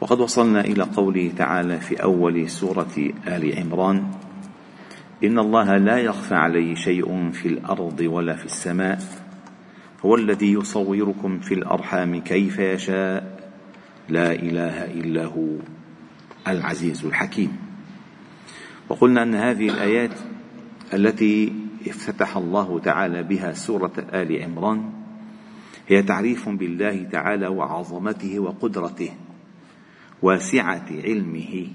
وقد وصلنا إلى قوله تعالى في أول سورة آل عمران إن الله لا يخفى عليه شيء في الأرض ولا في السماء هو الذي يصوركم في الأرحام كيف يشاء لا إله إلا هو العزيز الحكيم. وقلنا أن هذه الآيات التي افتتح الله تعالى بها سورة آل عمران هي تعريف بالله تعالى وعظمته وقدرته. واسعة علمه.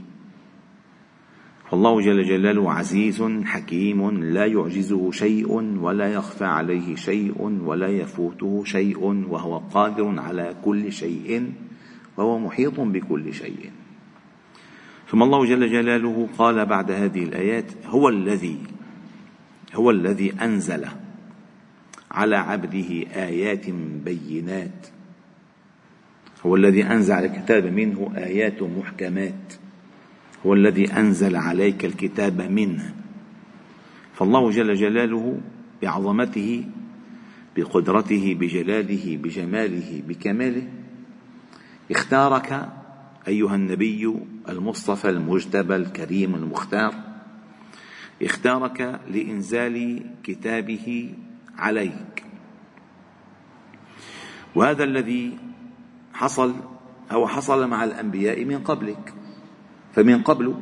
فالله جل جلاله عزيز حكيم لا يعجزه شيء ولا يخفى عليه شيء ولا يفوته شيء وهو قادر على كل شيء وهو محيط بكل شيء. ثم الله جل جلاله قال بعد هذه الآيات هو الذي هو الذي أنزل على عبده آيات بينات. هو الذي أنزل الكتاب منه آيات محكمات هو الذي أنزل عليك الكتاب منه. فالله جل جلاله بعظمته بقدرته بجلاله بجماله بكماله اختارك أيها النبي المصطفى المجتبى الكريم المختار. اختارك لإنزال كتابه عليك. وهذا الذي حصل أو حصل مع الأنبياء من قبلك. فمن قبل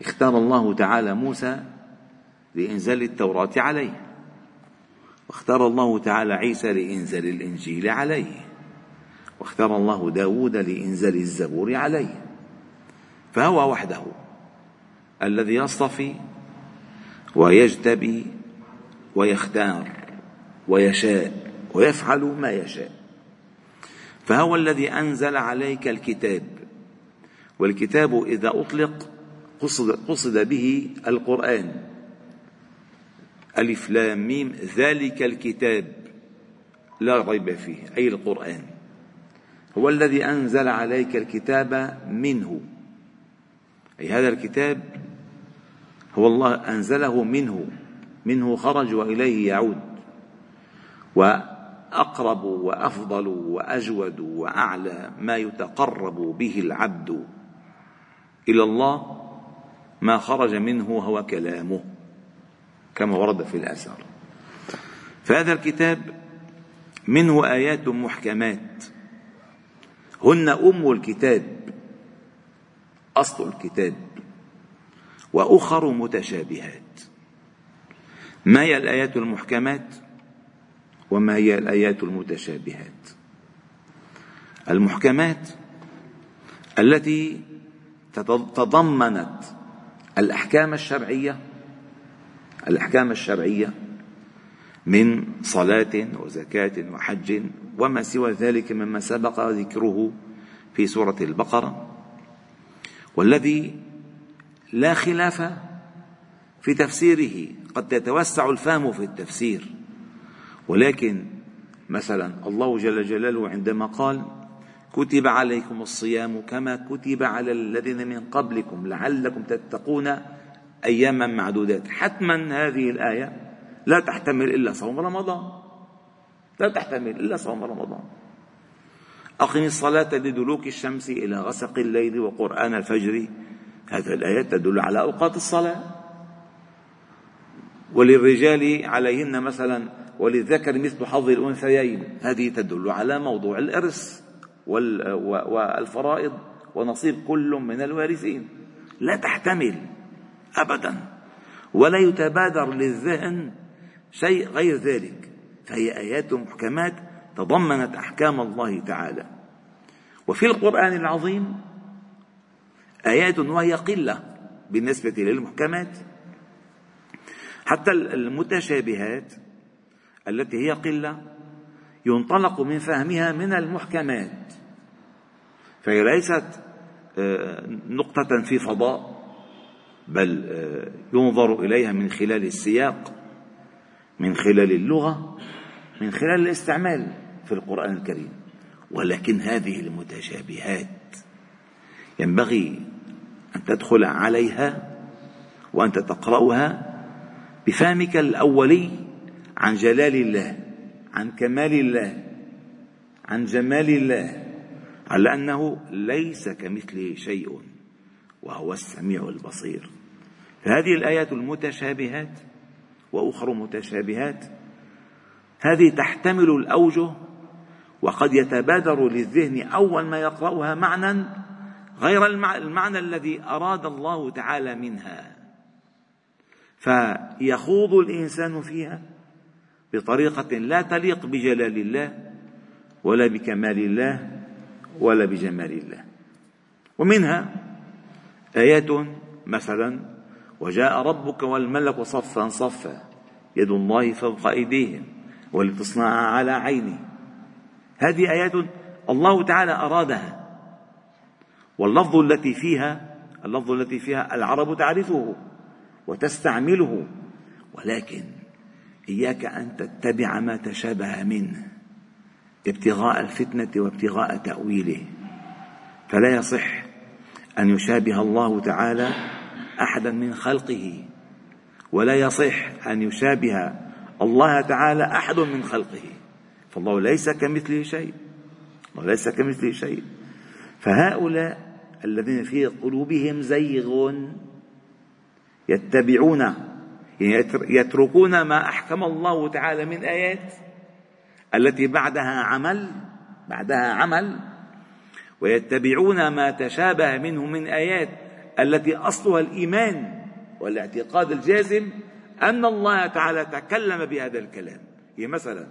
اختار الله تعالى موسى لإنزال التوراة عليه واختار الله تعالى عيسى لإنزال الإنجيل عليه واختار الله داود لإنزال الزبور عليه. فهو وحده الذي يصطفي ويجتبي ويختار ويشاء ويفعل ما يشاء. فهو الذي أنزل عليك الكتاب. والكتاب إذا أطلق قصد, قصد به القرآن. ألف لام ميم ذلك الكتاب. لا ريب فيه أي القرآن. هو الذي أنزل عليك الكتاب منه. أي هذا الكتاب هو الله أنزله منه. منه خرج وإليه يعود. و أقرب وأفضل وأجود وأعلى ما يتقرب به العبد إلى الله ما خرج منه هو كلامه كما ورد في الاثار فهذا الكتاب منه آيات محكمات. هن أم الكتاب أصل الكتاب وأخر متشابهات. ما هي الآيات المحكمات؟ وما هي الآيات المتشابهات. المحكمات التي تضمنت الأحكام الشرعية الأحكام الشرعية من صلاة وزكاة وحج وما سوى ذلك مما سبق ذكره في سورة البقرة والذي لا خلاف في تفسيره. قد يتوسع الفهم في التفسير. ولكن مثلا الله جل جلاله عندما قال كتب عليكم الصيام كما كتب على الذين من قبلكم لعلكم تتقون أياما معدودات. حتما هذه الآية لا تحتمل إلا صوم رمضان. لا تحتمل إلا صوم رمضان. أقم الصلاة لدلوك الشمس إلى غسق الليل وقرآن الفجر. هذه الايات تدل على أوقات الصلاة. وللرجال عليهن مثلا وللذكر مثل حظ الأنثيين. هذه تدل على موضوع الإرث والفرائض ونصيب كل من الوارثين. لا تحتمل أبدا ولا يتبادر للذهن شيء غير ذلك. فهي آيات محكمات تضمنت أحكام الله تعالى. وفي القرآن العظيم آيات وهي قلة بالنسبة للمحكمات. حتى المتشابهات التي هي قلة ينطلق من فهمها من المحكمات. فهي ليست آه، نقطة في فضاء بل آه، ينظر إليها من خلال السياق من خلال اللغة من خلال الاستعمال في القرآن الكريم. ولكن هذه المتشابهات ينبغي أن تدخل عليها وانت تقرأها بفهمك الأولي عن جلال الله عن كمال الله عن جمال الله على أنه ليس كمثله شيء وهو السميع البصير. فهذه الآيات المتشابهات وأخر متشابهات هذه تحتمل الاوجه وقد يتبادر للذهن أول ما يقرأها معنى غير المعنى الذي أراد الله تعالى منها. فيخوض الإنسان فيها بطريقة لا تليق بجلال الله ولا بكمال الله ولا بجمال الله. ومنها آيات مثلا وجاء ربك والملك صفا صفا يد الله فوق أيديهم ولتصنع على عيني هذه آيات الله تعالى أرادها. واللفظ التي فيها اللفظ التي فيها العرب تعرفه وتستعمله ولكن إياك أن تتبع ما تشابه منه ابتغاء الفتنة وابتغاء تأويله. فلا يصح أن يشابه الله تعالى أحدا من خلقه ولا يصح أن يشابه الله تعالى أحد من خلقه. فالله ليس كمثله شيء الله ليس كمثله شيء. فهؤلاء الذين في قلوبهم زيغ يتبعون يعني يتركون ما أحكم الله تعالى من آيات التي بعدها عمل بعدها عمل ويتبعون ما تشابه منه من آيات التي أصلها الإيمان والاعتقاد الجازم أن الله تعالى تكلم بهذا الكلام. هي مثلا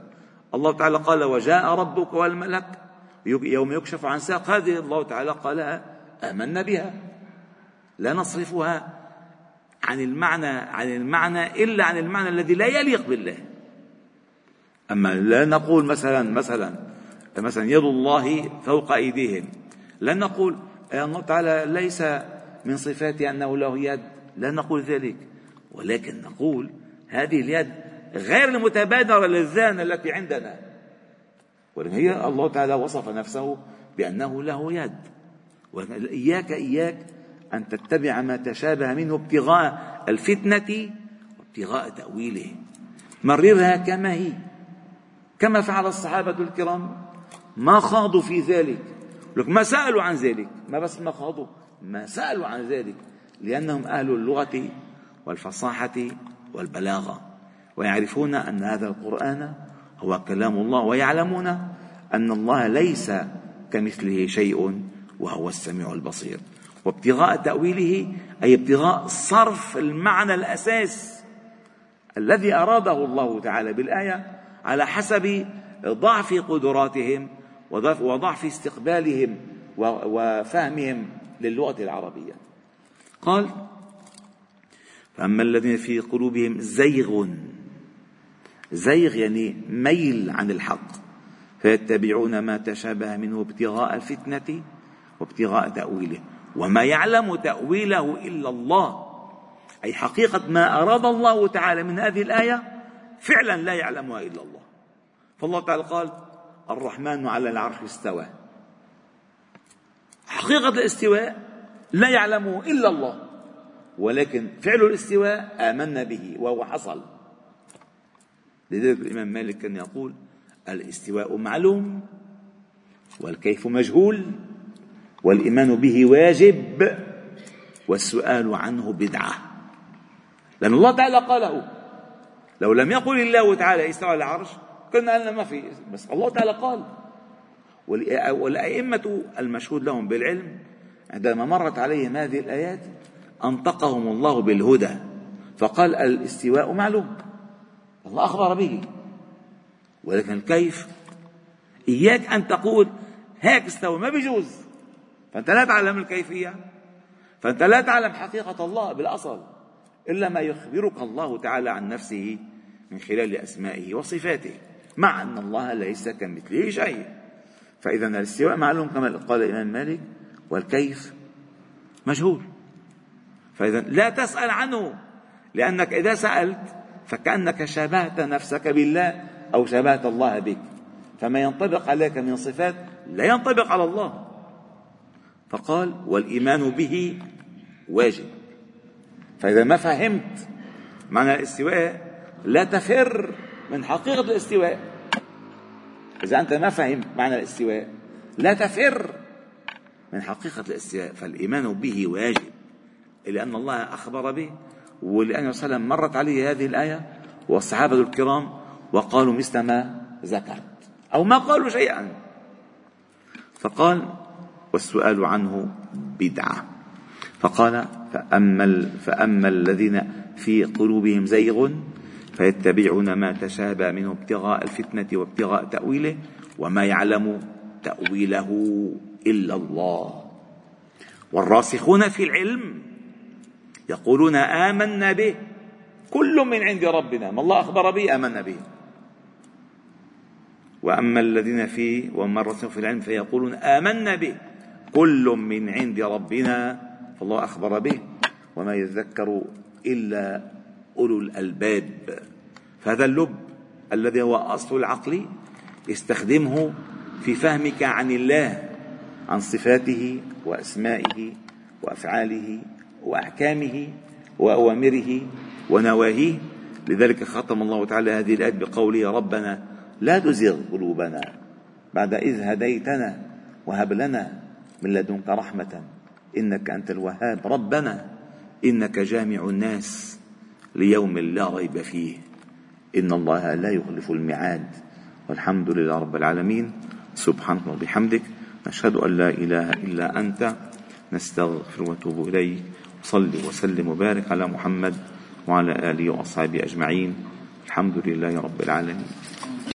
الله تعالى قال وجاء ربك والملك يوم يكشف عن ساق هذه. الله تعالى قالها آمنا بها لا نصرفها. عن المعنى عن المعنى إلا عن المعنى الذي لا يليق بالله. أما لا نقول مثلا مثلا مثلا يد الله فوق أيديهم. لا نقول الله تعالى ليس من صفاته أنه له يد. لا نقول ذلك. ولكن نقول هذه اليد غير المتبادرة للذهن التي عندنا. ولكن هي الله تعالى وصف نفسه بأنه له يد. إياك إياك أن تتبع ما تشابه منه ابتغاء الفتنة وابتغاء تأويله. مررها كما هي. كما فعل الصحابة الكرام. ما خاضوا في ذلك. لك ما سألوا عن ذلك. ما بس ما خاضوا ما سألوا عن ذلك. لأنهم أهل اللغة والفصاحة والبلاغة. ويعرفون أن هذا القرآن هو كلام الله ويعلمون أن الله ليس كمثله شيء وهو السميع البصير. وابتغاء تأويله أي ابتغاء صرف المعنى الأساس الذي أراده الله تعالى بالآية على حسب ضعف قدراتهم وضعف استقبالهم وفهمهم للغة العربية. قال فأما الذين في قلوبهم زيغ زيغ يعني ميل عن الحق فيتبعون ما تشابه منه ابتغاء الفتنة وابتغاء تأويله. وما يعلم تأويله إلا الله. أي حقيقة ما أراد الله تعالى من هذه الآية فعلا لا يعلمها إلا الله. فالله تعالى قال الرحمن على العرش استوى. حقيقة الاستواء لا يعلمه إلا الله. ولكن فعل الاستواء آمنا به وهو حصل. لذلك الإمام مالك كان يقول الاستواء معلوم والكيف مجهول. والإيمان به واجب والسؤال عنه بدعة. لأن الله تعالى قاله لو لم يقل الله تعالى استوى على العرش كنا قلنا ما في بس الله تعالى قال. والأئمة المشهود لهم بالعلم عندما مرت عليهم هذه الآيات أنطقهم الله بالهدى فقال الاستواء معلوم. الله أخبر به. ولكن الكيف إياك أن تقول هيك استوى ما بيجوز. فأنت لا تعلم الكيفية فأنت لا تعلم حقيقة الله بالأصل إلا ما يخبرك الله تعالى عن نفسه من خلال أسمائه وصفاته مع أن الله ليس كمثله شيء. فإذا الاستواء معلوم كما قال الإمام مالك والكيف مجهول. فإذا لا تسأل عنه لأنك إذا سألت فكأنك شبهت نفسك بالله أو شبهت الله بك. فما ينطبق عليك من صفات لا ينطبق على الله. فقال والإيمان به واجب. فإذا ما فهمت معنى الاستواء لا تفر من حقيقة الاستواء. إذا أنت ما فهمت معنى الاستواء لا تفر من حقيقة الاستواء. فالإيمان به واجب. لأن الله أخبر به ولأن صلى الله عليه وسلم مرت عليه هذه الآية والصحابة الكرام وقالوا مثل ما ذكرت أو ما قالوا شيئا. فقال والسؤال عنه بدعة. فقال فأما, فأما الذين في قلوبهم زيغ فيتبعون ما تشابه منه ابتغاء الفتنة وابتغاء تأويله وما يعلم تأويله إلا الله. والراسخون في العلم يقولون آمنا به كل من عند ربنا. ما الله أخبر به آمنا به. وأما الذين في وأما الراسخون في العلم فيقولون آمنا به. كل من عند ربنا فالله أخبر به وما يذكر إلا أولو الألباب. فهذا اللب الذي هو أصل العقل استخدمه في فهمك عن الله عن صفاته وأسمائه وأفعاله وأحكامه وأوامره ونواهيه. لذلك ختم الله تعالى هذه الآية بقوله ربنا لا تزغ قلوبنا بعد إذ هديتنا وهب لنا من لدنك رحمة. إنك أنت الوهاب. ربنا إنك جامع الناس ليوم لا ريب فيه. إن الله لا يخلف الميعاد. والحمد لله رب العالمين. سبحانك وبحمدك. نشهد أن لا إله إلا أنت. نستغفر ونتوب إليك. صل وسلم وبارك على محمد وعلى آله وأصحابه أجمعين. الحمد لله رب العالمين.